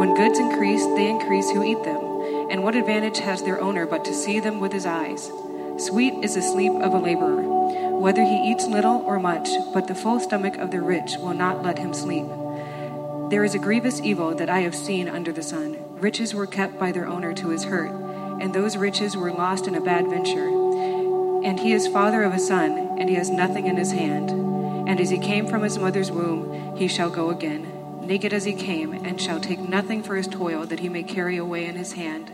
When goods increase, they increase who eat them. And what advantage has their owner but to see them with his eyes? Sweet is the sleep of a laborer, whether he eats little or much, but the full stomach of the rich will not let him sleep. There is a grievous evil that I have seen under the sun. Riches were kept by their owner to his hurt, and those riches were lost in a bad venture. And he is father of a son, and he has nothing in his hand. And as he came from his mother's womb, he shall go again naked as he came, and shall take nothing for his toil that he may carry away in his hand.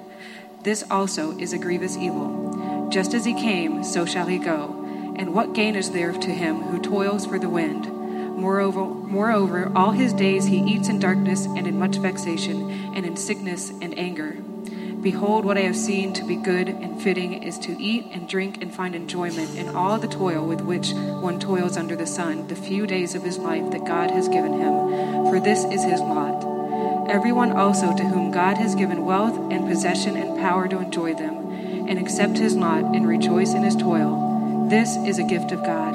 This also is a grievous evil. Just as he came, so shall he go. And what gain is there to him who toils for the wind? Moreover, moreover, all his days he eats in darkness and in much vexation, and in sickness and anger. Behold, what I have seen to be good and fitting is to eat and drink and find enjoyment in all the toil with which one toils under the sun, the few days of his life that God has given him, for this is his lot. Everyone also to whom God has given wealth and possession and power to enjoy them, and accept his lot and rejoice in his toil, this is a gift of God.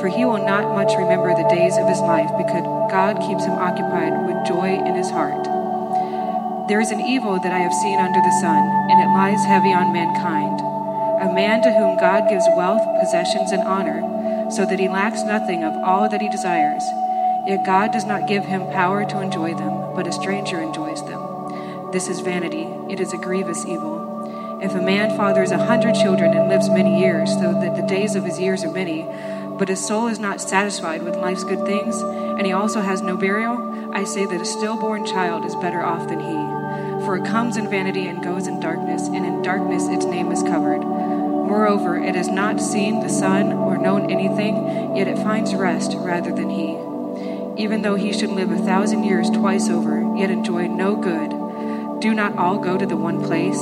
For he will not much remember the days of his life, because God keeps him occupied with joy in his heart. There is an evil that I have seen under the sun, and it lies heavy on mankind. A man to whom God gives wealth, possessions, and honor, so that he lacks nothing of all that he desires. Yet God does not give him power to enjoy them, but a stranger enjoys them. This is vanity, it is a grievous evil. If a man fathers a hundred children and lives many years, so that the days of his years are many, but his soul is not satisfied with life's good things, and he also has no burial, I say that a stillborn child is better off than he. For it comes in vanity and goes in darkness, and in darkness its name is covered. Moreover, it has not seen the sun or known anything, yet it finds rest rather than he. Even though he should live a thousand years twice over, yet enjoy no good, do not all go to the one place?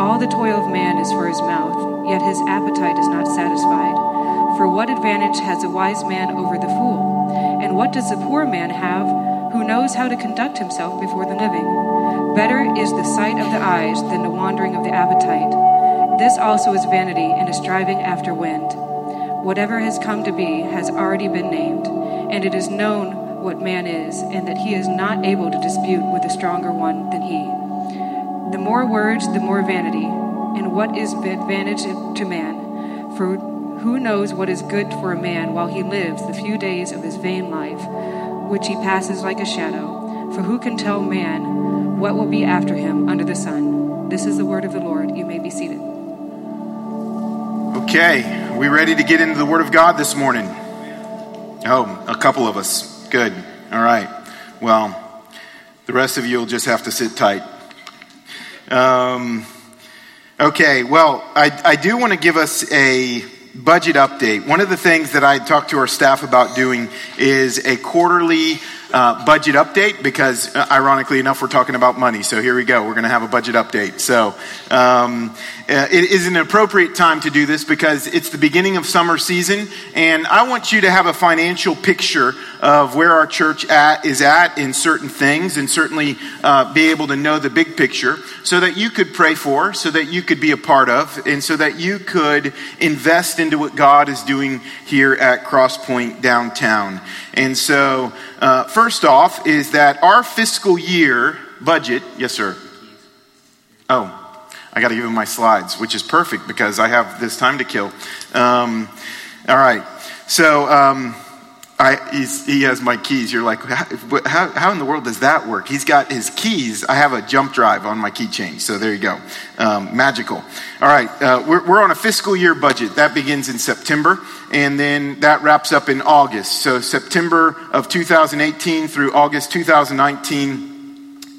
All the toil of man is for his mouth, yet his appetite is not satisfied. For what advantage has a wise man over the fool? And what does the poor man have? who knows how to conduct himself before the living. Better is the sight of the eyes than the wandering of the appetite. This also is vanity and a striving after wind. Whatever has come to be has already been named, and it is known what man is, and that he is not able to dispute with a stronger one than he. The more words, the more vanity. And what is advantage to man? For who knows what is good for a man while he lives the few days of his vain life? which he passes like a shadow. For who can tell man what will be after him under the sun? This is the word of the Lord. You may be seated. Okay, we ready to get into the word of God this morning? Oh, a couple of us. Good. All right. Well, the rest of you will just have to sit tight. Um, okay, well, I, I do want to give us a budget update. One of the things that I talked to our staff about doing is a quarterly uh, budget update because, uh, ironically enough, we're talking about money. So here we go. We're going to have a budget update. So um, uh, it is an appropriate time to do this because it's the beginning of summer season, and I want you to have a financial picture of where our church at is at in certain things, and certainly uh, be able to know the big picture, so that you could pray for, so that you could be a part of, and so that you could invest into what God is doing here at Crosspoint downtown. And so, uh, first off, is that our fiscal year budget, yes, sir. Oh, I got to give him my slides, which is perfect because I have this time to kill. Um, all right. So um, I, he has my keys. You're like, how, how, in the world does that work? He's got his keys. I have a jump drive on my keychain. So there you go. Um, magical. All right. Uh, we're, we're on a fiscal year budget. That begins in September, and then that wraps up in August. So September of 2018 through August 2019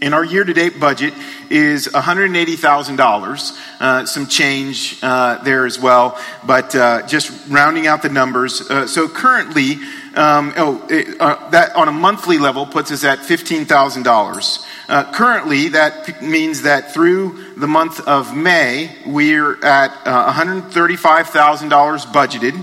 And our year to date budget is $180,000, uh, some change uh, there as well, but uh, just rounding out the numbers. Uh, so currently, um, oh, it, uh, that on a monthly level puts us at $15,000. Uh, currently, that p- means that through the month of May, we're at $135,000 budgeted.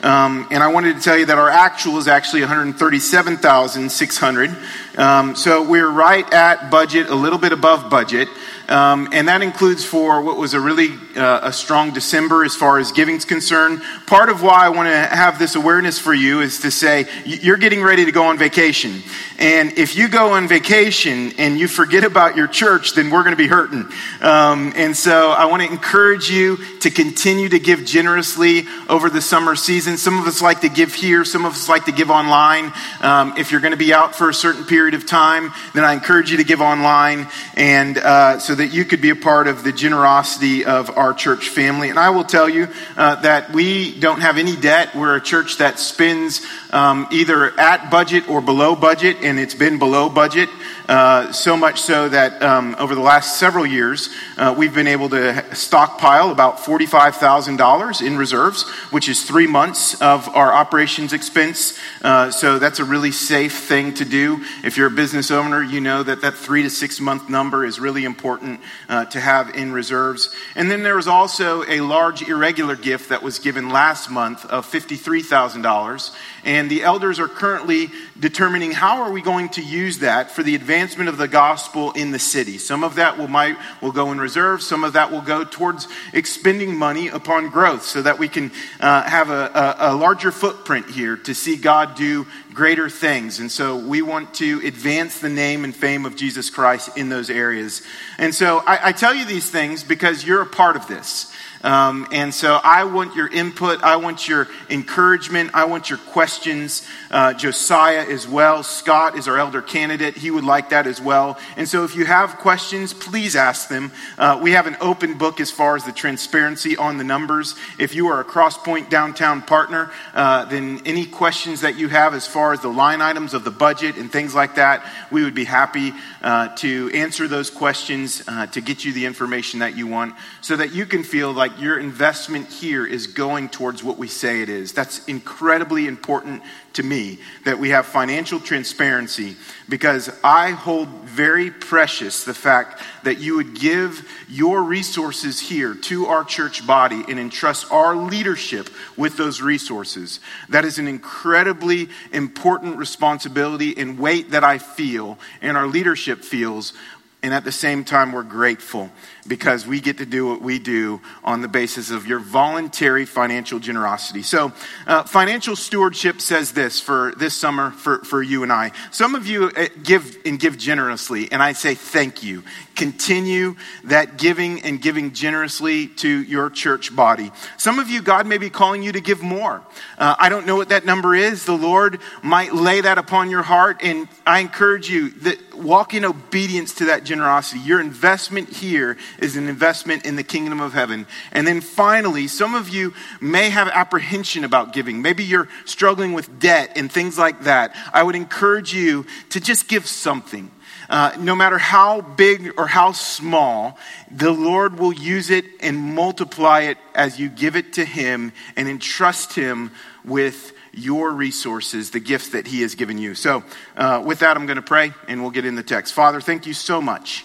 Um, and I wanted to tell you that our actual is actually 137,600. Um, so we're right at budget, a little bit above budget. Um, and that includes for what was a really uh, a strong December as far as giving's concerned. Part of why I want to have this awareness for you is to say you're getting ready to go on vacation, and if you go on vacation and you forget about your church, then we're going to be hurting. Um, and so I want to encourage you to continue to give generously over the summer season. Some of us like to give here, some of us like to give online. Um, if you're going to be out for a certain period of time, then I encourage you to give online, and uh, so that you could be a part of the generosity of our church family. And I will tell you uh, that we don't have any debt. We're a church that spends um, either at budget or below budget, and it's been below budget. Uh, so much so that um, over the last several years, uh, we've been able to stockpile about $45,000 in reserves, which is three months of our operations expense. Uh, so that's a really safe thing to do. If you're a business owner, you know that that three to six month number is really important uh, to have in reserves. And then there was also a large irregular gift that was given last month of $53,000. And the elders are currently determining how are we going to use that for the advancement of the gospel in the city. Some of that will, might, will go in reserve. Some of that will go towards expending money upon growth so that we can uh, have a, a, a larger footprint here to see God do greater things. And so we want to advance the name and fame of Jesus Christ in those areas. And so I, I tell you these things because you're a part of this. Um, and so I want your input. I want your encouragement. I want your questions. Uh, Josiah as well. Scott is our elder candidate. He would like that as well. And so if you have questions, please ask them. Uh, we have an open book as far as the transparency on the numbers. If you are a Crosspoint downtown partner, uh, then any questions that you have as far as the line items of the budget and things like that, we would be happy uh, to answer those questions uh, to get you the information that you want so that you can feel like like your investment here is going towards what we say it is. That's incredibly important to me that we have financial transparency because I hold very precious the fact that you would give your resources here to our church body and entrust our leadership with those resources. That is an incredibly important responsibility and weight that I feel and our leadership feels. And at the same time, we're grateful because we get to do what we do on the basis of your voluntary financial generosity. So, uh, financial stewardship says this for this summer for, for you and I. Some of you uh, give and give generously, and I say thank you. Continue that giving and giving generously to your church body. Some of you, God may be calling you to give more. Uh, I don't know what that number is. The Lord might lay that upon your heart, and I encourage you that walk in obedience to that generosity. Your investment here is an investment in the kingdom of heaven. And then finally, some of you may have apprehension about giving. Maybe you're struggling with debt and things like that. I would encourage you to just give something. Uh, no matter how big or how small, the Lord will use it and multiply it as you give it to Him and entrust Him with your resources, the gifts that He has given you. So, uh, with that, I'm going to pray and we'll get in the text. Father, thank you so much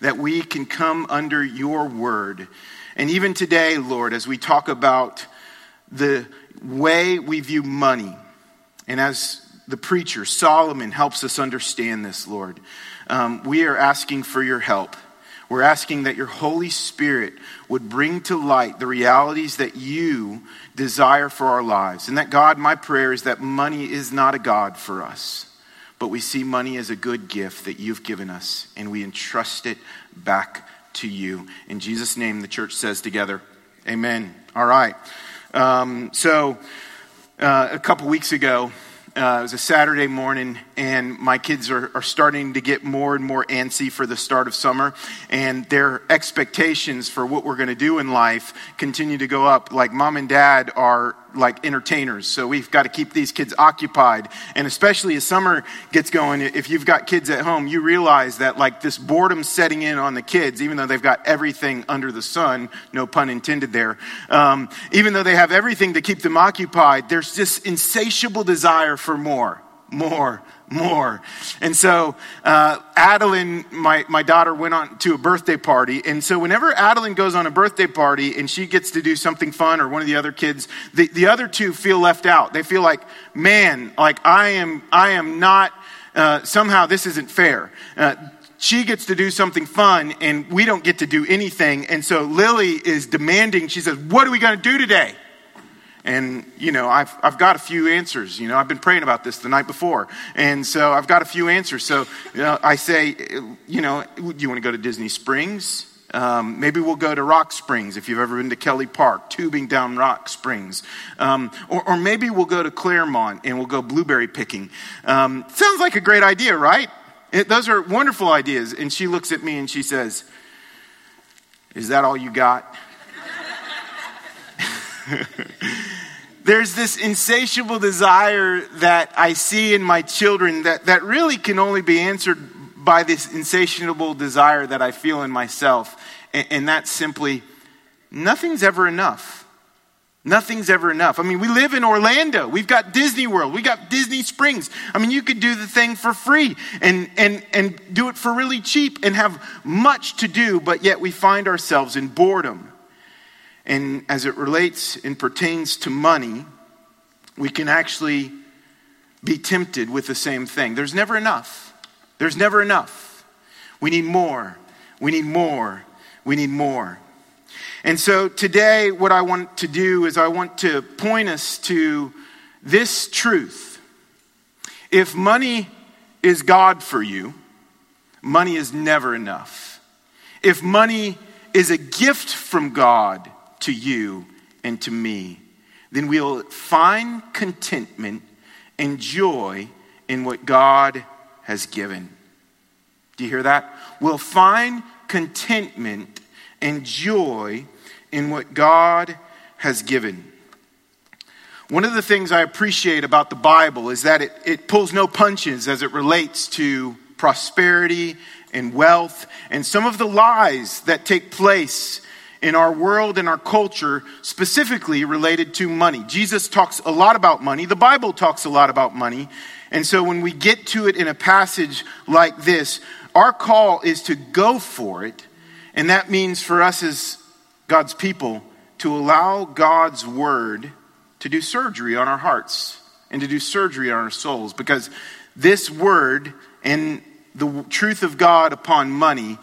that we can come under your word. And even today, Lord, as we talk about the way we view money, and as the preacher, Solomon, helps us understand this, Lord, um, we are asking for your help. We're asking that your Holy Spirit would bring to light the realities that you desire for our lives. And that, God, my prayer is that money is not a God for us but we see money as a good gift that you've given us, and we entrust it back to you. In Jesus' name, the church says together, Amen. All right. Um, so, uh, a couple weeks ago, Uh, it was a Saturday morning, and my kids are, are starting to get more and more antsy for the start of summer, and their expectations for what we're going to do in life continue to go up. Like mom and dad are like entertainers. So we've got to keep these kids occupied. And especially as summer gets going, if you've got kids at home, you realize that like this boredom setting in on the kids, even though they've got everything under the sun, no pun intended there, um, even though they have everything to keep them occupied, there's this insatiable desire for more, more, more. And so, uh, Adeline, my, my daughter, went on to a birthday party. And so, whenever Adeline goes on a birthday party and she gets to do something fun, or one of the other kids, the, the other two feel left out. They feel like, man, like I am, I am not, uh, somehow this isn't fair. Uh, she gets to do something fun and we don't get to do anything. And so Lily is demanding, she says, What are we going to do today? And, you know, I've, I've got a few answers. You know, I've been praying about this the night before. And so I've got a few answers. So, you know, I say, you know, do you want to go to Disney Springs? Um, maybe we'll go to Rock Springs if you've ever been to Kelly Park, tubing down Rock Springs. Um, or, or, maybe we'll go to Clermont and we'll go blueberry picking. Um, sounds like a great idea, right? It, those are wonderful ideas. And she looks at me and she says, Is that all you got? There's this insatiable desire that I see in my children that, that really can only be answered by this insatiable desire that I feel in myself. And, and that's simply nothing's ever enough. Nothing's ever enough. I mean, we live in Orlando. We've got Disney World. We've got Disney Springs. I mean, you could do the thing for free and, and, and do it for really cheap and have much to do, but yet we find ourselves in boredom. And as it relates and pertains to money, we can actually be tempted with the same thing. There's never enough. There's never enough. We need more. We need more. We need more. And so today, what I want to do is I want to point us to this truth. If money is God for you, money is never enough. If money is a gift from God, to you and to me, then we'll find contentment and joy in what God has given. Do you hear that? We'll find contentment and joy in what God has given. One of the things I appreciate about the Bible is that it, it pulls no punches as it relates to prosperity and wealth and some of the lies that take place in our world and our culture, specifically related to money. Jesus talks a lot about money. The Bible talks a lot about money. And so when we get to it in a passage like this, our call is to go for it. And that means for us as God's people to allow God's word to do surgery on our hearts and to do surgery on our souls. Because this word and the truth of God upon money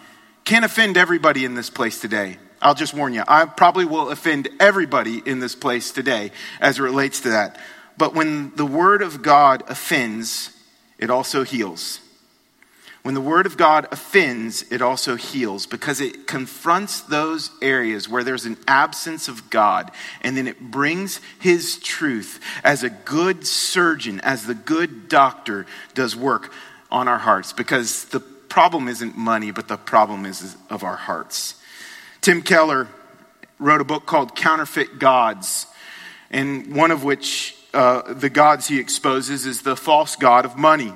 can offend everybody in this place today. I'll just warn you, I probably will offend everybody in this place today as it relates to that. But when the Word of God offends, it also heals. When the Word of God offends, it also heals because it confronts those areas where there's an absence of God and then it brings His truth as a good surgeon, as the good doctor does work on our hearts because the problem isn't money, but the problem is of our hearts. Tim Keller wrote a book called Counterfeit Gods, and one of which uh, the gods he exposes is the false god of money.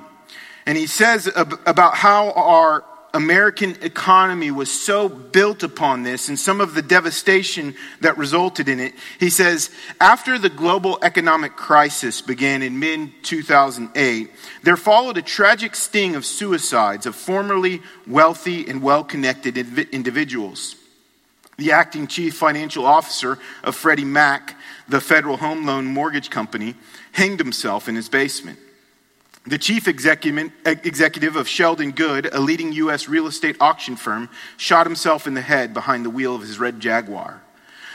And he says ab- about how our American economy was so built upon this and some of the devastation that resulted in it. He says, after the global economic crisis began in mid 2008, there followed a tragic sting of suicides of formerly wealthy and well connected individuals the acting chief financial officer of Freddie Mac, the federal home loan mortgage company, hanged himself in his basement. The chief executive of Sheldon Good, a leading U.S. real estate auction firm, shot himself in the head behind the wheel of his red Jaguar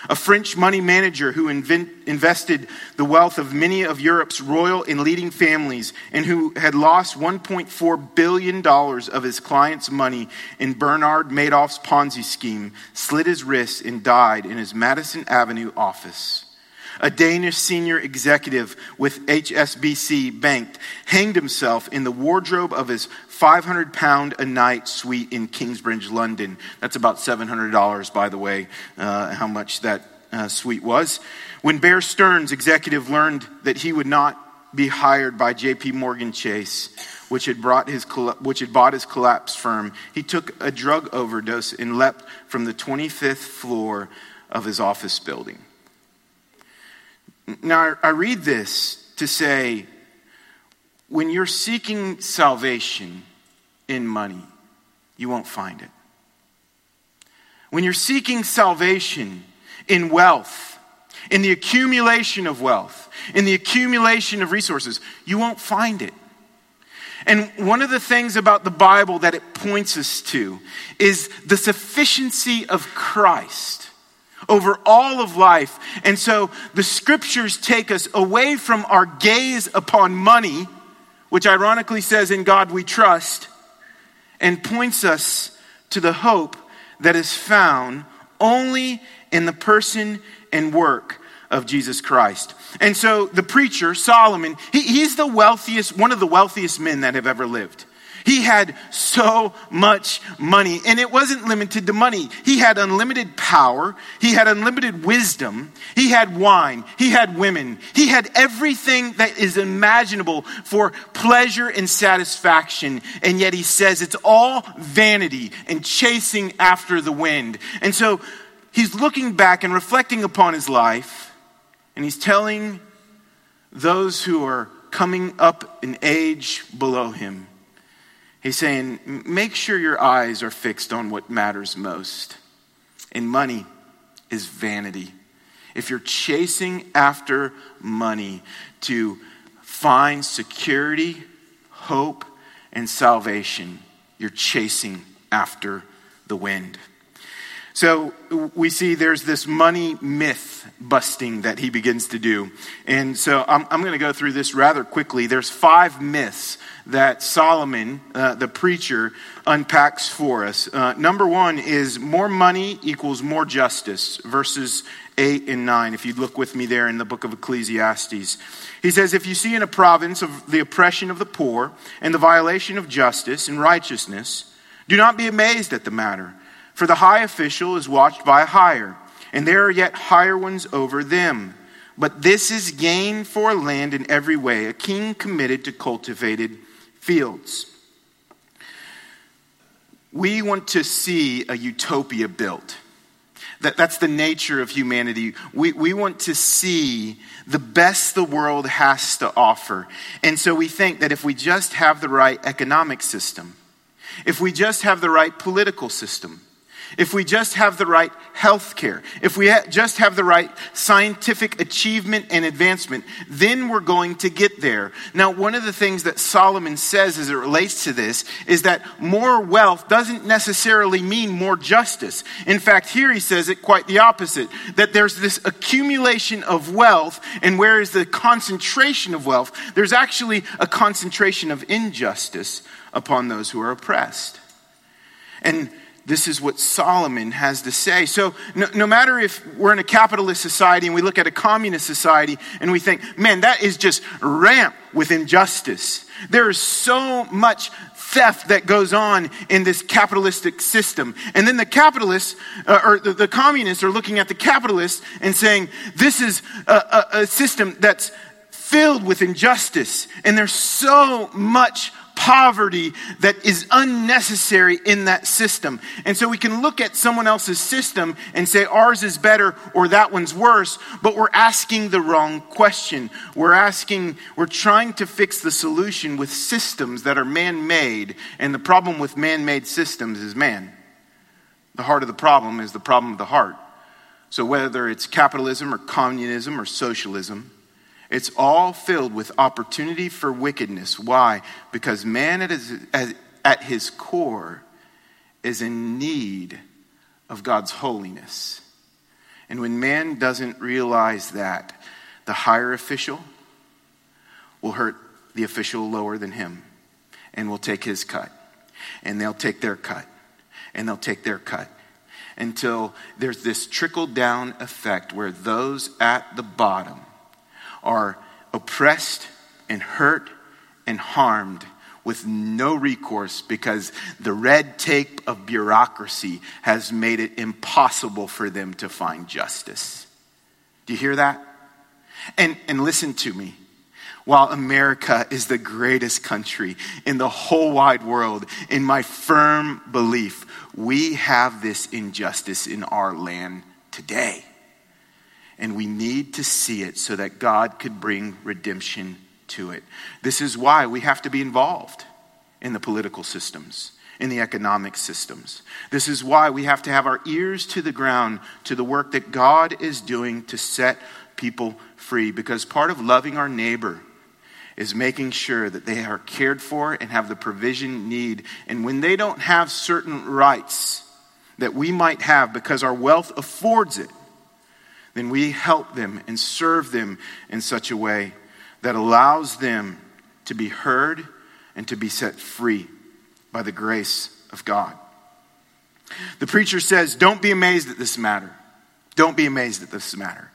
a French money manager who invent, invested the wealth of many of Europe's royal and leading families and who had lost $1.4 billion of his clients' money in Bernard Madoff's Ponzi scheme, slit his wrists and died in his Madison Avenue office. A Danish senior executive with HSBC Bank, hanged himself in the wardrobe of his 500 pound a night suite in Knightsbridge, London. That's about $700, by the way, uh, how much that uh, suite was. When Bear Stearns, executive, learned that he would not be hired by JP Morgan Chase, which had, brought his, which had bought his collapse firm, he took a drug overdose and leapt from the 25th floor of his office building. Now, I read this to say when you're seeking salvation in money, you won't find it. When you're seeking salvation in wealth, in the accumulation of wealth, in the accumulation of resources, you won't find it. And one of the things about the Bible that it points us to is the sufficiency of Christ over all of life. And so the scriptures take us away from our gaze upon money, which ironically says, In God we trust, and points us to the hope that is found only in the person and work of Jesus Christ. And so the preacher, Solomon, he, he's the wealthiest, one of the wealthiest men that have ever lived. He had so much money, and it wasn't limited to money. He had unlimited power. He had unlimited wisdom. He had wine. He had women. He had everything that is imaginable for pleasure and satisfaction. And yet he says it's all vanity and chasing after the wind. And so he's looking back and reflecting upon his life, and he's telling those who are coming up in age below him He's saying, make sure your eyes are fixed on what matters most. And money is vanity. If you're chasing after money to find security, hope, and salvation, you're chasing after the wind. So we see there's this money myth busting that he begins to do. And so I'm, I'm going to go through this rather quickly. There's five myths that Solomon, uh, the preacher, unpacks for us. Uh, number one is more money equals more justice, verses 8 and 9. If you look with me there in the book of Ecclesiastes, he says, If you see in a province of the oppression of the poor and the violation of justice and righteousness, do not be amazed at the matter for the high official is watched by a higher, and there are yet higher ones over them. But this is gain for land in every way, a king committed to cultivated fields. We want to see a utopia built. That, that's the nature of humanity. We, we want to see the best the world has to offer. And so we think that if we just have the right economic system, if we just have the right political system, if we just have the right health care, if we ha- just have the right scientific achievement and advancement, then we're going to get there. Now, one of the things that Solomon says as it relates to this is that more wealth doesn't necessarily mean more justice. In fact, here he says it quite the opposite that there's this accumulation of wealth, and where is the concentration of wealth? There's actually a concentration of injustice upon those who are oppressed. And this is what Solomon has to say. So, no, no, matter if we're in a capitalist society and we look at a communist society and we think, man, that is just ramp with injustice. There is so much theft that goes on in this capitalistic system. And then the capitalists, uh, or the, the, communists, are looking at the capitalists and saying, this is a, a, a system that's filled with injustice. And there's so much poverty that is unnecessary in that system. And so we can look at someone else's system and say ours is better or that one's worse, but we're asking the wrong question. We're asking, we're trying to fix the solution with systems that are man made. And the problem with man made systems is man. The heart of the problem is the problem of the heart. So whether it's capitalism or communism or socialism, it's all filled with opportunity for wickedness. Why? Because man at his, at his core is in need of God's holiness. And when man doesn't realize that, the higher official will hurt the official lower than him and will take his cut. And they'll take their cut. And they'll take their cut. until there's this trickle down effect where those at the bottom are oppressed and hurt and harmed with no recourse because the red tape of bureaucracy has made it impossible for them to find justice. Do you hear that? And, and listen to me. While America is the greatest country in the whole wide world, in my firm belief, we have this injustice in our land today. And we need to see it so that God could bring redemption to it. This is why we have to be involved in the political systems, in the economic systems. This is why we have to have our ears to the ground to the work that God is doing to set people free. Because part of loving our neighbor is making sure that they are cared for and have the provision need. And when they don't have certain rights that we might have because our wealth affords it, then we help them and serve them in such a way that allows them to be heard and to be set free by the grace of God. The preacher says, Don't be amazed at this matter. Don't be amazed at this matter.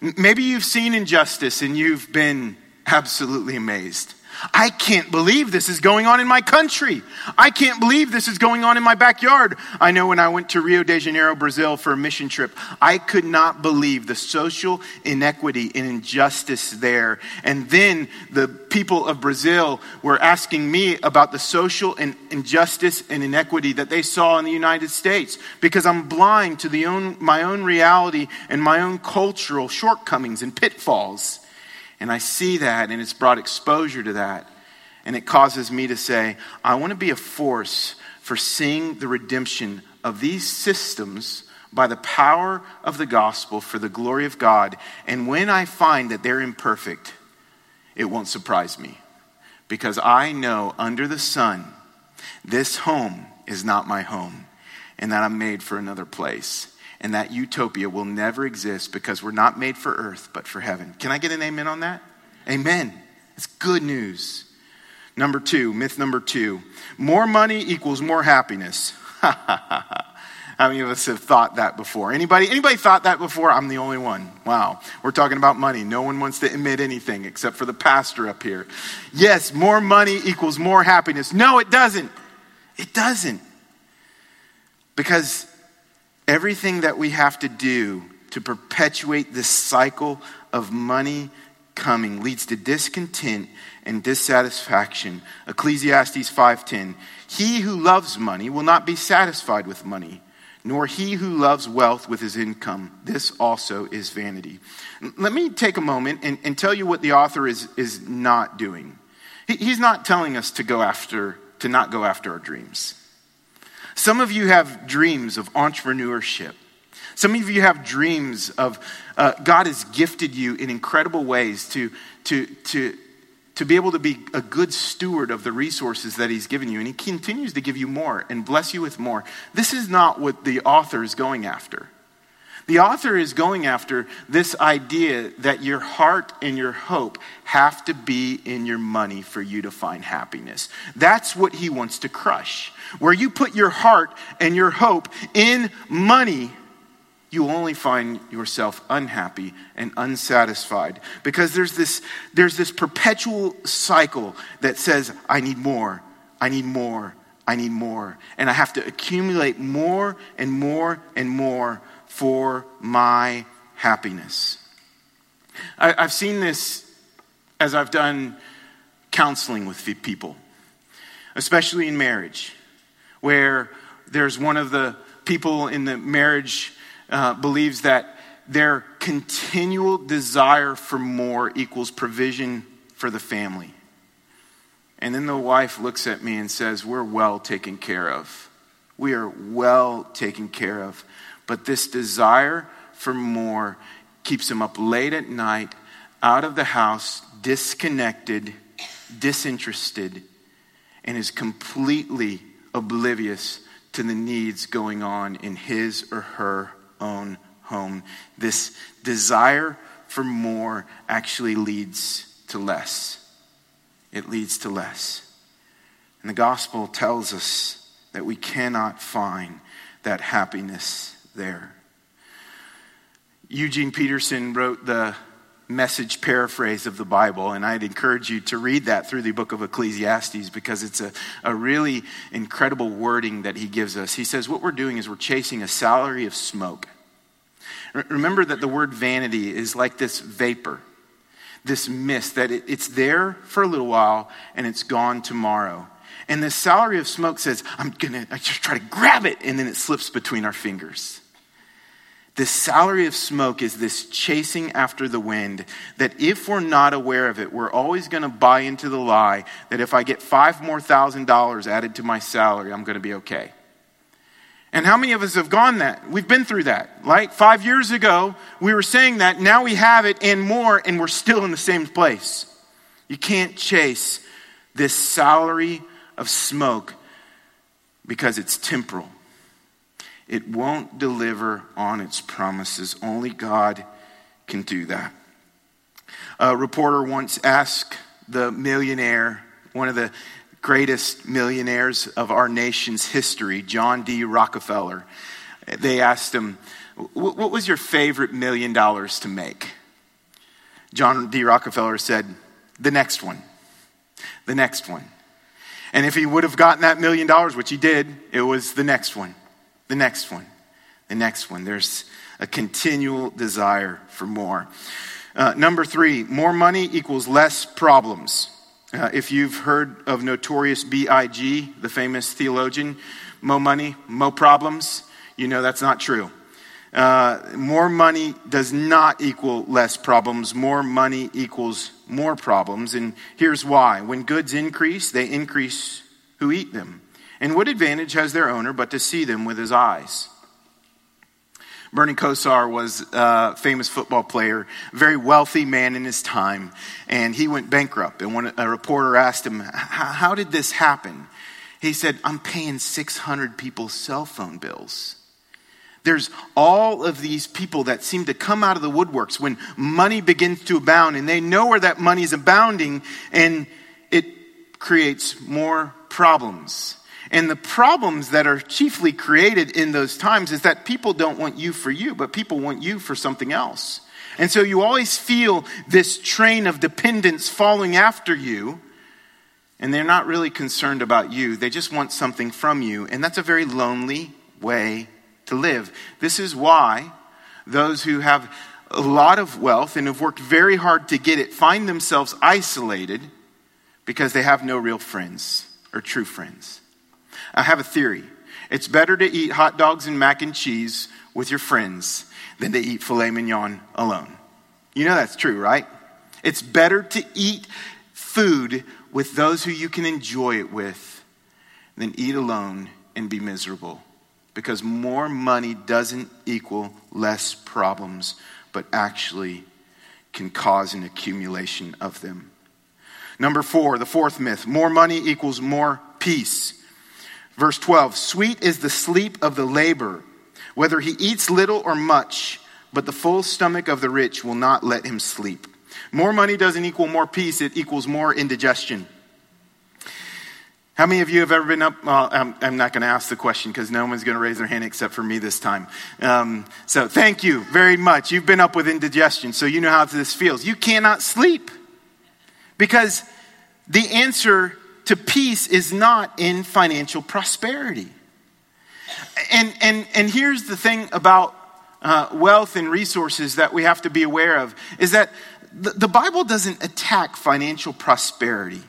Maybe you've seen injustice and you've been absolutely amazed. I can't believe this is going on in my country. I can't believe this is going on in my backyard. I know when I went to Rio de Janeiro, Brazil for a mission trip, I could not believe the social inequity and injustice there. And then the people of Brazil were asking me about the social injustice and inequity that they saw in the United States because I'm blind to the own, my own reality and my own cultural shortcomings and pitfalls. And I see that, and it's brought exposure to that. And it causes me to say, I want to be a force for seeing the redemption of these systems by the power of the gospel for the glory of God. And when I find that they're imperfect, it won't surprise me because I know under the sun, this home is not my home and that I'm made for another place and that utopia will never exist because we're not made for earth, but for heaven. Can I get an amen on that? Amen. It's good news. Number two, myth number two more money equals more happiness. How many of us have thought that before? Anybody, anybody thought that before? I'm the only one. Wow. We're talking about money. No one wants to admit anything except for the pastor up here. Yes, more money equals more happiness. No, it doesn't. It doesn't. Because everything that we have to do to perpetuate this cycle of money coming leads to discontent and dissatisfaction. Ecclesiastes 5:10 He who loves money will not be satisfied with money, nor he who loves wealth with his income. This also is vanity. Let me take a moment and, and tell you what the author is, is not doing. He, he's not telling us to go after, to not go after our dreams. Some of you have dreams of entrepreneurship. Some of you have dreams of uh, God has gifted you in incredible ways to, to, to, to be able to be a good steward of the resources that He's given you. And He continues to give you more and bless you with more. This is not what the author is going after. The author is going after this idea that your heart and your hope have to be in your money for you to find happiness. That's what he wants to crush. Where you put your heart and your hope in money, you only find yourself unhappy and unsatisfied because there's this, there's this perpetual cycle that says, I need more, I need more, I need more. And I have to accumulate more and more and more for my happiness. I, have seen this as I've done counseling with people, especially in marriage where there's one of the people in the marriage uh, believes that their continual desire for more equals provision for the family. And then the wife looks at me and says, We're well taken care of. We are well taken care of. But this desire for more keeps him up late at night, out of the house, disconnected, disinterested, and is completely oblivious to the needs going on in his or her own home. This desire for more actually leads to less. It leads to less. And the gospel tells us that we cannot find that happiness there. Eugene Peterson wrote the message paraphrase of the Bible, and I'd encourage you to read that through the book of Ecclesiastes because it's a, a really incredible wording that he gives us. He says, What we're doing is we're chasing a salary of smoke. Remember that the word vanity is like this vapor, this mist, that it, it's there for a little while and it's gone tomorrow. And this salary of smoke says, I'm going to just try to grab it, and then it slips between our fingers. This salary of smoke is this chasing after the wind that if we're not aware of it, we're always going to buy into the lie that if I get five more thousand dollars added to my salary, I'm going to be okay. And how many of us have gone that? We've been through that. Like five years ago, we were saying that. Now we have it and more, and we're still in the same place. You can't chase this salary of smoke because it's temporal. It won't deliver on its promises. Only God can do that. A reporter once asked the millionaire, one of the greatest millionaires of our nation's history, John D. Rockefeller, they asked him, What was your favorite million dollars to make? John D. Rockefeller said, The next one. The next one. And if he would have gotten that million dollars, which he did, it was the next one, the next one, the next one. There's a continual desire for more. Uh, number three, more money equals less problems. Uh, if you've heard of Notorious B.I.G., the famous theologian, more money, more problems, you know that's not true. Uh, more money does not equal less problems. More money equals more problems. And here's why. When goods increase, they increase who eat them. And what advantage has their owner but to see them with his eyes? Bernie Kosar was a famous football player, very wealthy man in his time, and he went bankrupt. And when a reporter asked him, How did this happen? He said, I'm paying 600 people's cell phone bills. There's all of these people that seem to come out of the woodworks when money begins to abound, and they know where that money is abounding, and it creates more problems. And the problems that are chiefly created in those times is that people don't want you for you, but people want you for something else. And so you always feel this train of dependence falling after you, and they're not really concerned about you. They just want something from you, and that's a very lonely way to live. This is why those who have a lot of wealth and have worked very hard to get it find themselves isolated because they have no real friends or true friends. I have a theory. It's better to eat hot dogs and mac and cheese with your friends than to eat filet mignon alone. You know that's true, right? It's better to eat food with those who you can enjoy it with than eat alone and be miserable because more money doesn't equal less problems, but actually can cause an accumulation of them. Number four, the fourth myth more money equals more peace. Verse 12 Sweet is the sleep of the laborer, whether he eats little or much, but the full stomach of the rich will not let him sleep. More money doesn't equal more peace, it equals more indigestion. How many of you have ever been up? I'm, I'm not going to ask the question because no one's going to raise their hand except for me this time. Um, so thank you very much. You've been up with indigestion, so you know how this feels. You cannot sleep because the answer to peace is not in financial prosperity. And, and, and here's the thing about uh, wealth and resources that we have to be aware of is that the, the Bible doesn't attack financial prosperity.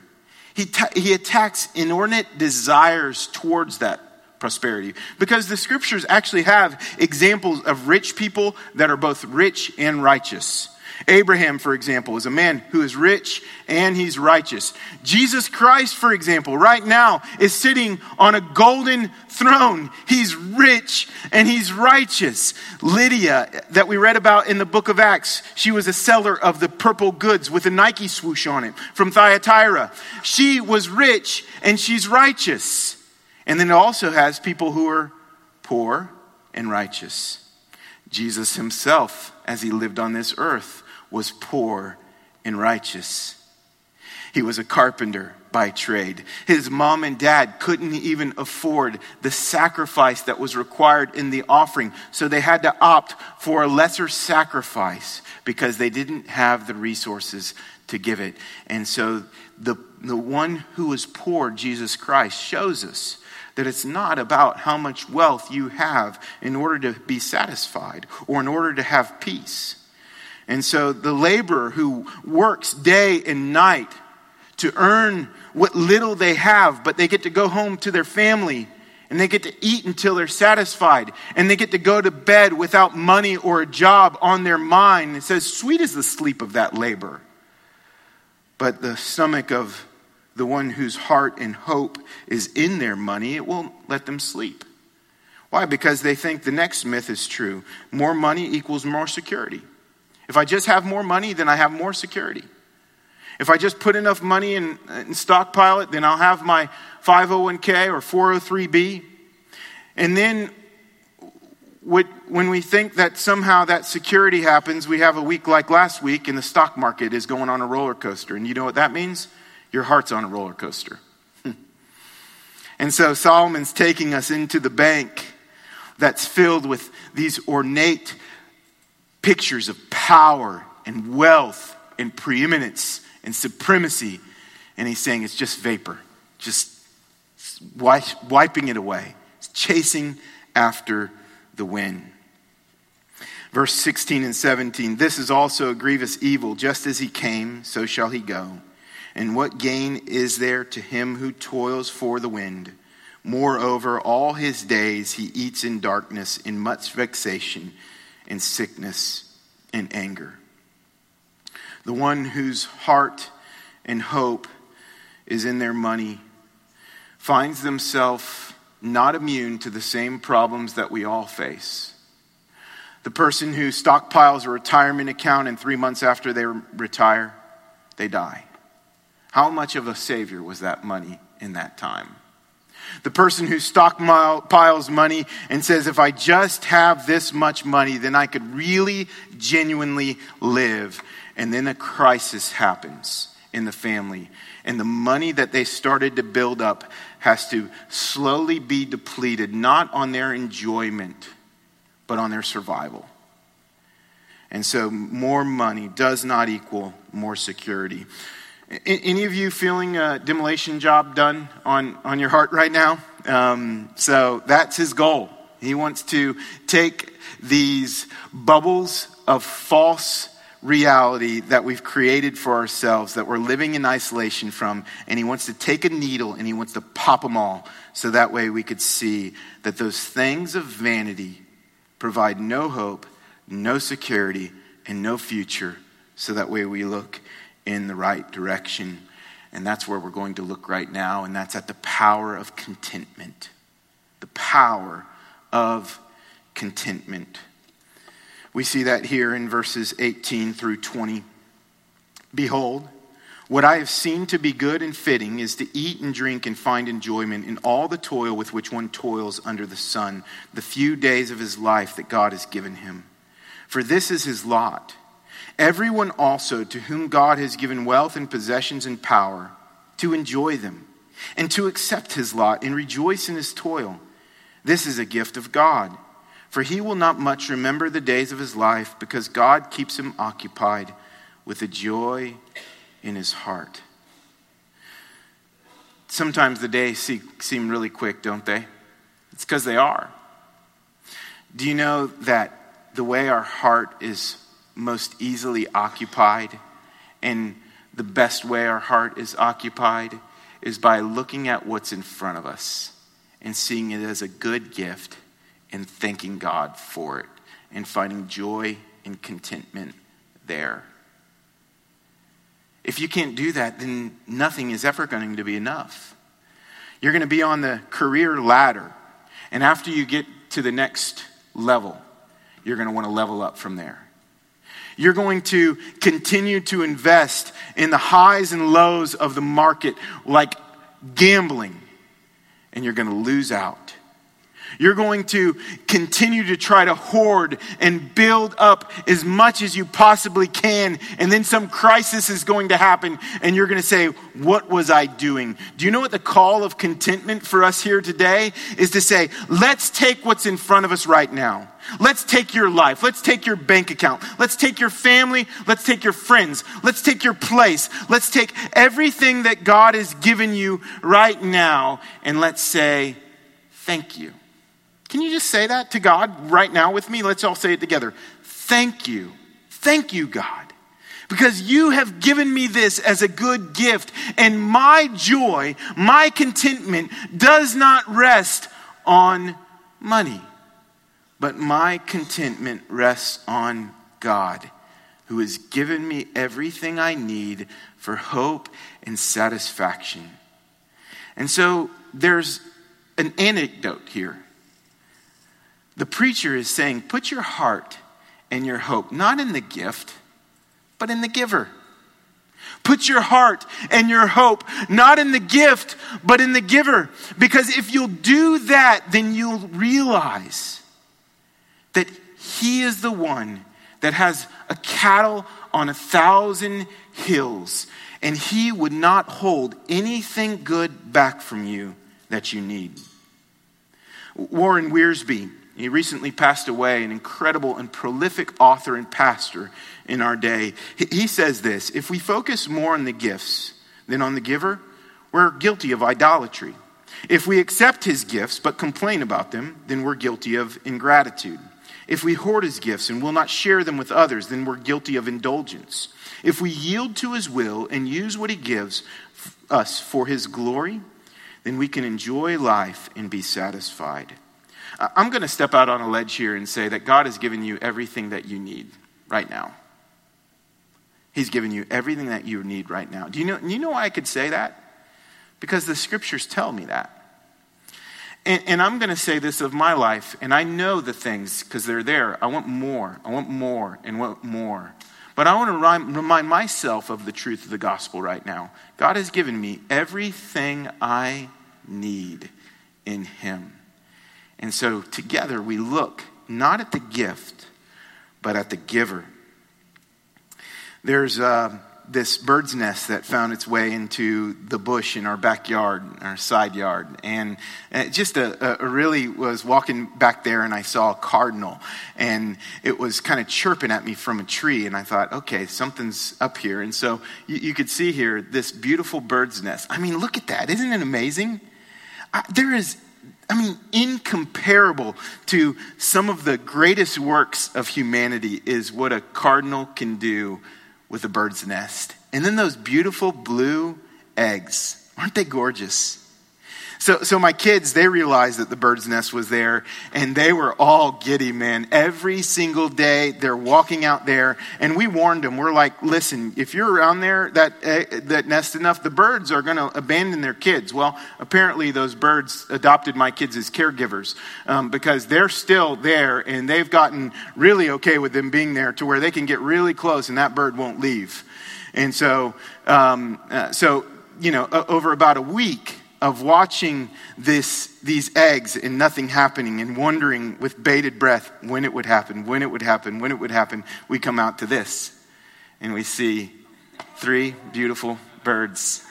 He, ta- he attacks inordinate desires towards that prosperity. Because the scriptures actually have examples of rich people that are both rich and righteous. Abraham, for example, is a man who is rich and he's righteous. Jesus Christ, for example, right now is sitting on a golden throne. He's rich and he's righteous. Lydia, that we read about in the book of Acts, she was a seller of the purple goods with a Nike swoosh on it from Thyatira. She was rich and she's righteous. And then it also has people who are poor and righteous. Jesus himself, as he lived on this earth, was poor and righteous. He was a carpenter by trade. His mom and dad couldn't even afford the sacrifice that was required in the offering, so they had to opt for a lesser sacrifice because they didn't have the resources to give it. And so the, the one who is poor, Jesus Christ, shows us that it's not about how much wealth you have in order to be satisfied or in order to have peace. And so the laborer who works day and night to earn what little they have, but they get to go home to their family and they get to eat until they're satisfied and they get to go to bed without money or a job on their mind. It says, Sweet is the sleep of that labor. But the stomach of the one whose heart and hope is in their money, it won't let them sleep. Why? Because they think the next myth is true more money equals more security. If I just have more money, then I have more security. If I just put enough money in, in stockpile it, then I'll have my 501k or 403b. And then when we think that somehow that security happens, we have a week like last week and the stock market is going on a roller coaster. And you know what that means? Your heart's on a roller coaster. and so Solomon's taking us into the bank that's filled with these ornate pictures of power and wealth and preeminence and supremacy. And he's saying it's just vapor, just wiping it away, it's chasing after the wind. Verse 16 and 17 This is also a grievous evil. Just as he came, so shall he go. And what gain is there to him who toils for the wind? Moreover, all his days he eats in darkness, in much vexation, in sickness, and anger the one whose heart and hope is in their money, finds themselves not immune to the same problems that we all face. The person who stockpiles a retirement account and three months after they retire, they die. How much of a savior was that money in that time? The person who stockpiles money and says, if I just have this much money, then I could really genuinely live. And then a crisis happens in the family. And the money that they started to build up has to slowly be depleted, not on their enjoyment, but on their survival. And so, more money does not equal more security. Any of you feeling a demolition job done on, on your heart right now? Um, so, that's his goal. He wants to take these bubbles of false reality that we've created for ourselves that we're living in isolation from. And he wants to take a needle and he wants to pop them all so that way we could see that those things of vanity provide no hope, no security, and no future. So that way we look in the right direction. And that's where we're going to look right now, and that's at the power of contentment. The power of contentment. We see that here in verses 18 through 20. Behold, what I have seen to be good and fitting is to eat and drink and find enjoyment in all the toil with which one toils under the sun, the few days of his life that God has given him. For this is his lot. Everyone also to whom God has given wealth and possessions and power, to enjoy them, and to accept his lot and rejoice in his toil. This is a gift of God. For he will not much remember the days of his life because God keeps him occupied with a joy in his heart. Sometimes the days seem really quick, don't they? It's because they are. Do you know that the way our heart is most easily occupied and the best way our heart is occupied is by looking at what's in front of us and seeing it as a good gift and thanking God for it and finding joy and contentment there. If you can't do that, then nothing is ever going to be enough. You're going to be on the career ladder, and after you get to the next level, you're going to want to level up from there. You're going to continue to invest in the highs and lows of the market like gambling, and you're going to lose out You're going to continue to try to hoard and build up as much as you possibly can. And then some crisis is going to happen, and you're going to say, What was I doing? Do you know what the call of contentment for us here today is to say, Let's take what's in front of us right now. Let's take your life. Let's take your bank account. Let's take your family. Let's take your friends. Let's take your place. Let's take everything that God has given you right now, and let's say, Thank you. Can you just say that to God right now with me? Let's all say it together. Thank you. Thank you, God. Because you have given me this as a good gift, and my joy, my contentment does not rest on money, but my contentment rests on God, who has given me everything I need for hope and satisfaction. And so there's an anecdote here the preacher is saying, put your heart and your hope not in the gift, but in the giver. Put your heart and your hope not in the gift, but in the giver. Because if you'll do that, then you'll realize that He is the one that has a cattle on a thousand hills, and He would not hold anything good back from you that you need. Warren Wiersbe he recently passed away, an incredible and prolific author and pastor in our day. He says this If we focus more on the gifts than on the giver, we're guilty of idolatry. If we accept his gifts but complain about them, then we're guilty of ingratitude. If we hoard his gifts and will not share them with others, then we're guilty of indulgence. If we yield to his will and use what he gives us for his glory, then we can enjoy life and be satisfied. I'm going to step out on a ledge here and say that God has given you everything that you need right now. He's given you everything that you need right now. Do you know, you know why I could say that? Because the scriptures tell me that. And, and I'm going to say this of my life, and I know the things because they're there. I want more. I want more and want more. But I want to remind myself of the truth of the gospel right now. God has given me everything I need in Him. And so together we look not at the gift, but at the giver. There's uh, this bird's nest that found its way into the bush in our backyard, our side yard. And it just a, a, really was walking back there and I saw a cardinal and it was kind of chirping at me from a tree. And I thought, okay, something's up here. And so you, you could see here this beautiful bird's nest. I mean, look at that. Isn't it amazing? I, there is I mean, incomparable to some of the greatest works of humanity is what a cardinal can do with a bird's nest. And then those beautiful blue eggs. Aren't they gorgeous? So, so my kids, they realized that the bird's nest was there, and they were all giddy, man. Every single day, they're walking out there, and we warned them. We're like, listen, if you're around there, that, uh, that nest enough, the birds are going to abandon their kids. Well, apparently those birds adopted my kids as caregivers um, because they're still there, and they've gotten really okay with them being there to where they can get really close, and that bird won't leave. And so, um, uh, so you know, over about a week, of watching this, these eggs and nothing happening and wondering with bated breath when it would happen, when it would happen, when it would happen, we come out to this and we see three beautiful birds.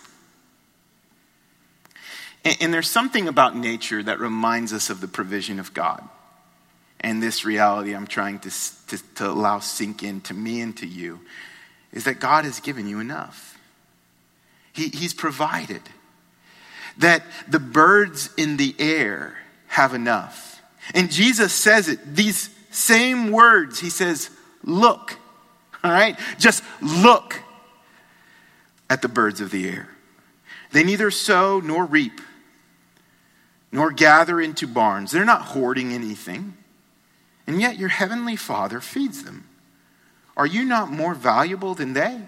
And, and there's something about nature that reminds us of the provision of God. And this reality I'm trying to, to, to allow sink into me and to you is that God has given you enough. He, he's provided that the birds in the air have enough. And Jesus says it, these same words. He says, Look, all right? Just look at the birds of the air. They neither sow nor reap, nor gather into barns. They're not hoarding anything. And yet your heavenly Father feeds them. Are you not more valuable than they?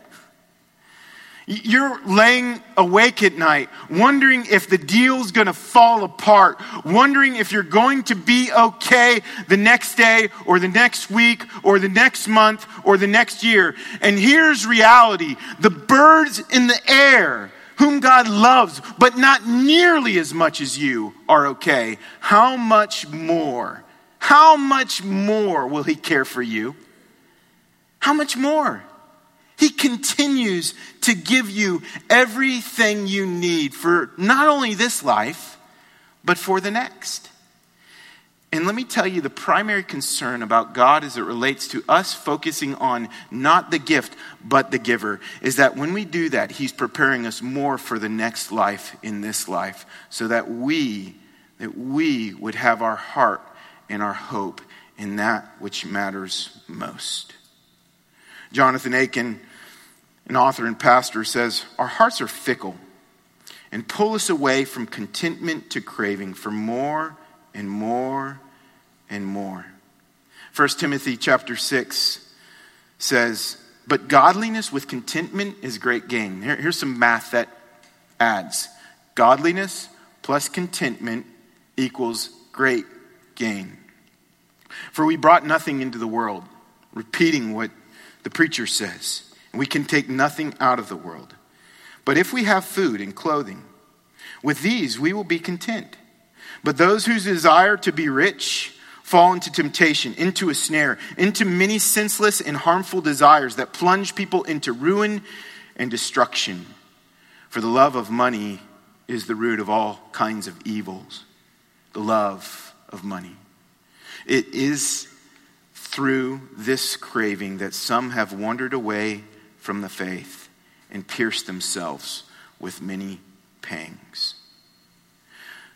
You're laying awake at night, wondering if the deal's going to fall apart, wondering if you're going to be okay the next day or the next week or the next month or the next year. And here's reality the birds in the air whom God loves, but not nearly as much as you are okay, how much more, how much more will He care for you? How much more? He continues to give you everything you need for not only this life, but for the next. And let me tell you the primary concern about God as it relates to us focusing on not the gift, but the giver, is that when we do that, He's preparing us more for the next life in this life, so that we, that we would have our heart and our hope in that which matters most. Jonathan Akin, an author and pastor, says, Our hearts are fickle and pull us away from contentment to craving for more and more and more. 1 Timothy chapter 6 says, But godliness with contentment is great gain. Here, here's some math that adds godliness plus contentment equals great gain. For we brought nothing into the world, repeating what the preacher says, and we can take nothing out of the world. But if we have food and clothing, with these we will be content. But those who desire to be rich, fall into temptation, into a snare, into many senseless and harmful desires that plunge people into ruin and destruction. For the love of money is the root of all kinds of evils. The love of money. It is through this craving that some have wandered away from the faith and pierced themselves with many pangs.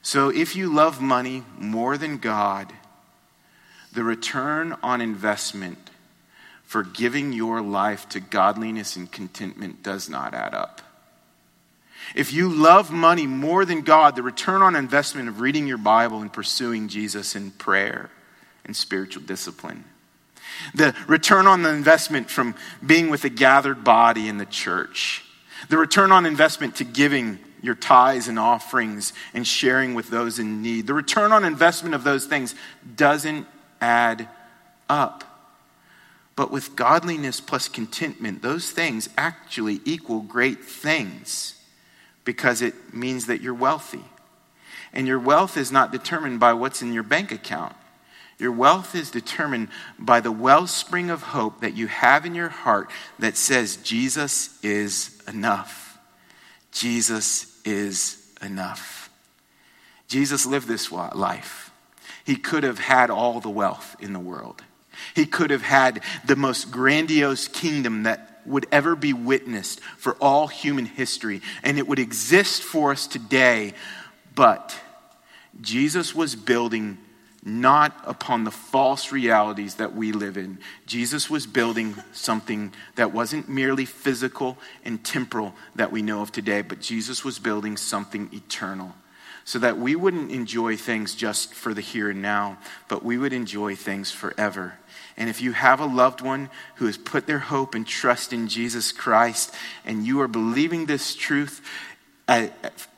So if you love money more than God, the return on investment for giving your life to godliness and contentment does not add up. If you love money more than God, the return on investment of reading your Bible and pursuing Jesus in prayer and spiritual discipline, the return on the investment from being with a gathered body in the church, the return on investment to giving your tithes and offerings and sharing with those in need, the return on investment of those things doesn't add up. But with godliness plus contentment, those things actually equal great things because it means that you're wealthy. And your wealth is not determined by what's in your bank account. Your wealth is determined by the wellspring of hope that you have in your heart that says, Jesus is enough. Jesus is enough. Jesus lived this life. He could have had all the wealth in the world. He could have had the most grandiose kingdom that would ever be witnessed for all human history, and it would exist for us today. But Jesus was building not upon the false realities that we live in. Jesus was building something that wasn't merely physical and temporal that we know of today, but Jesus was building something eternal so that we wouldn't enjoy things just for the here and now, but we would enjoy things forever. And if you have a loved one who has put their hope and trust in Jesus Christ, and you are believing this truth,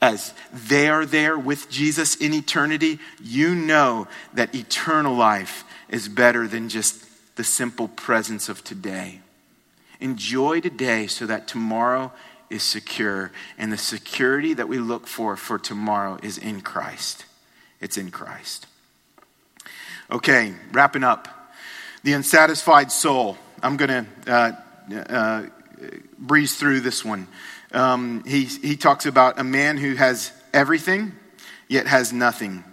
as they are there with Jesus in eternity, you know that eternal life is better than just the simple presence of today. Enjoy today so that tomorrow is secure, and the security that we look for for tomorrow is in Christ. It's in Christ. Okay, wrapping up. The unsatisfied soul. I'm going to uh, uh, breeze through this one. Um, he, he talks about a man who has everything, yet has nothing.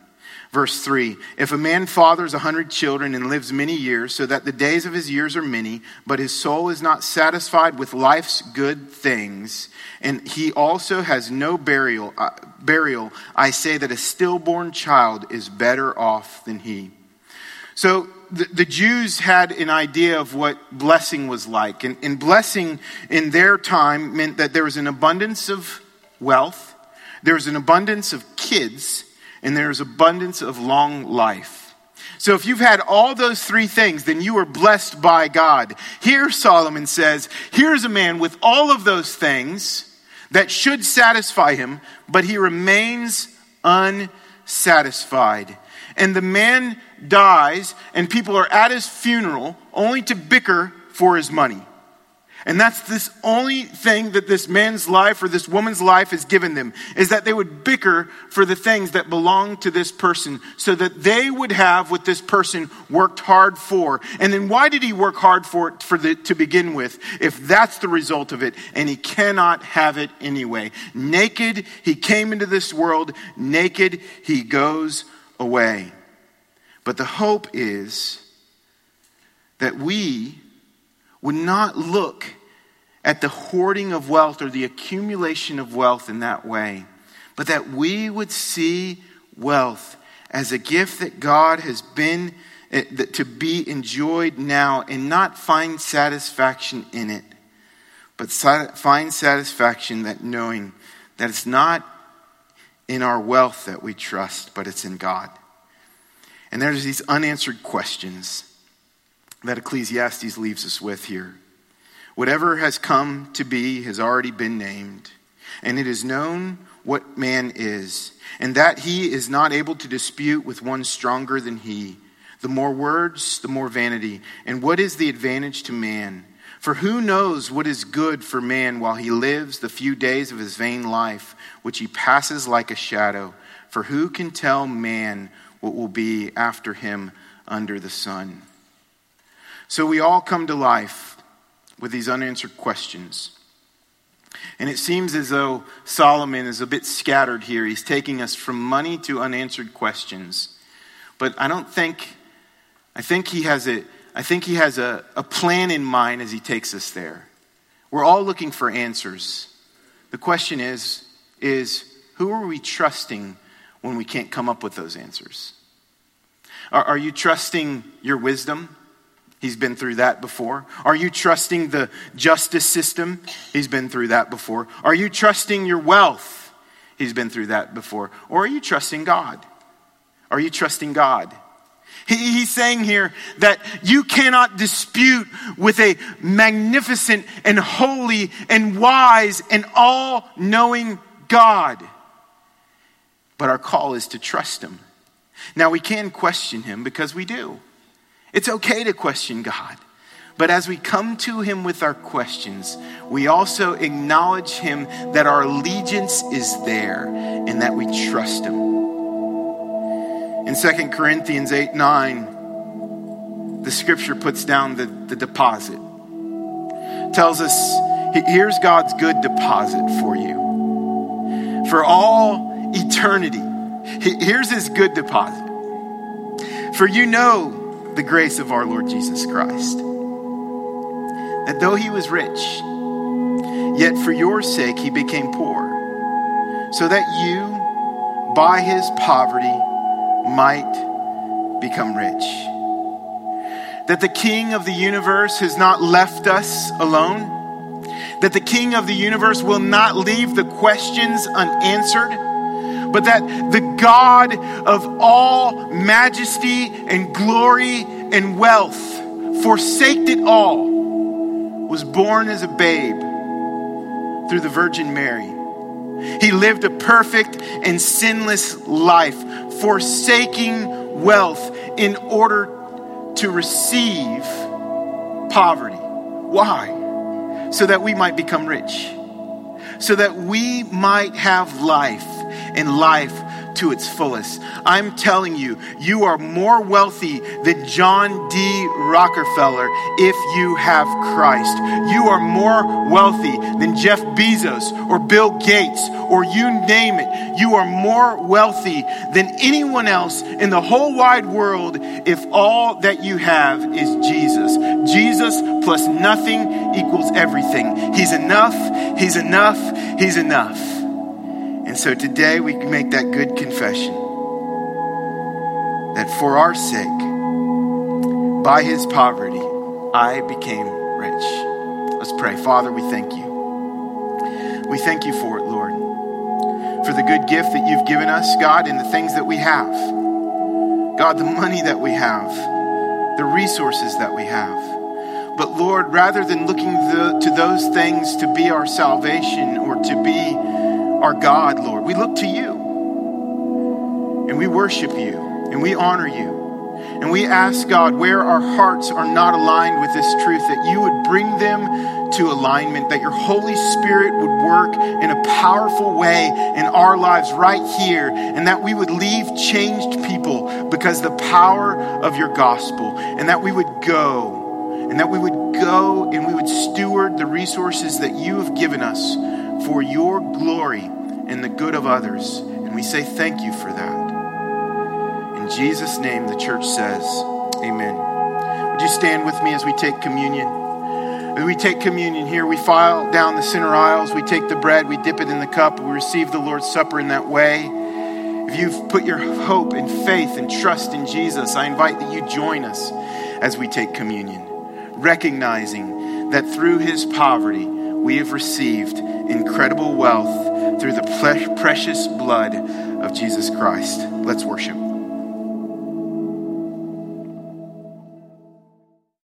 Verse 3 If a man fathers a hundred children and lives many years, so that the days of his years are many, but his soul is not satisfied with life's good things, and he also has no burial, uh, burial, I say that a stillborn child is better off than he. So the, Jews had an idea of what blessing was like. And, and blessing in their time meant that there was an abundance of wealth, there was an abundance of kids, and there was abundance of long life. So if you've had all those three things, then you are blessed by God. Here, Solomon says, here's a man with all of those things that should satisfy him, but he remains unsatisfied. And the man dies, and people are at his funeral only to bicker for his money. And that's this only thing that this man's life or this woman's life has given them is that they would bicker for the things that belong to this person so that they would have what this person worked hard for. And then why did he work hard for it for the, to begin with if that's the result of it and he cannot have it anyway? Naked, he came into this world. Naked, he goes away. But the hope is that we would not look at the hoarding of wealth or the accumulation of wealth in that way, but that we would see wealth as a gift that God has been eh, to be enjoyed now and not find satisfaction in it, but find satisfaction that knowing that it's not in our wealth that we trust, but it's in God. And there's these unanswered questions that Ecclesiastes leaves us with here. Whatever has come to be has already been named, and it is known what man is, and that he is not able to dispute with one stronger than he. The more words, the more vanity. And what is the advantage to man? For who knows what is good for man while he lives the few days of his vain life, which he passes like a shadow? For who can tell man what will be after him under the sun? So we all come to life with these unanswered questions. And it seems as though Solomon is a bit scattered here. He's taking us from money to unanswered questions. But I don't think, I think he has a, I think he has a, a plan in mind as he takes us there. We're all looking for answers. The question is, is who are we trusting when we can't come up with those answers? Are, are you trusting your wisdom? He's been through that before. Are you trusting the justice system? He's been through that before. Are you trusting your wealth? He's been through that before. Or are you trusting God? Are you trusting God? he's saying here that you cannot dispute with a magnificent and holy and wise and all knowing God. But our call is to trust Him. Now, we can question Him because we do. It's okay to question God. But as we come to Him with our questions, we also acknowledge Him that our allegiance is there and that we trust Him. In 2 Corinthians 8 9, the scripture puts down the, the deposit. Tells us, here's God's good deposit for you. For all eternity, here's His good deposit. For you know the grace of our Lord Jesus Christ. That though he was rich, yet for your sake he became poor, so that you, by his poverty, might become rich. That the King of the universe has not left us alone. That the King of the universe will not leave the questions unanswered but that the God of all majesty and glory and wealth forsaked it all, was born as a babe through the Virgin Mary. He lived a perfect and sinless life, forsaking wealth in order to receive poverty. Why? So that we might become rich, so that we might have life in life to its fullest. I'm telling you, you are more wealthy than John D. Rockefeller if you have Christ. You are more wealthy than Jeff Bezos or Bill Gates or you name it. You are more wealthy than anyone else in the whole wide world if all that you have is Jesus. Jesus plus nothing equals everything. He's enough, He's enough, He's enough. And so today we make that good confession that for our sake, by his poverty, I became rich. Let's pray. Father, we thank you. We thank you for it, Lord, for the good gift that you've given us, God, and the things that we have. God, the money that we have, the resources that we have. But Lord, rather than looking the, to those things to be our salvation or to be our God, Lord. We look to you and we worship you and we honor you. And we ask God where our hearts are not aligned with this truth, that you would bring them to alignment, that your Holy Spirit would work in a powerful way in our lives right here, and that we would leave changed people because the power of your gospel, and that we would go, and that we would go and we would steward the resources that you have given us for your glory and the good of others. And we say thank you for that. In Jesus' name, the church says, Amen. Would you stand with me as we take communion? As we take communion here, we file down the center aisles, we take the bread, we dip it in the cup, we receive the Lord's Supper in that way. If you've put your hope and faith and trust in Jesus, I invite that you join us as we take communion, recognizing that through his poverty, we have received incredible wealth through the precious blood of Jesus Christ. Let's worship.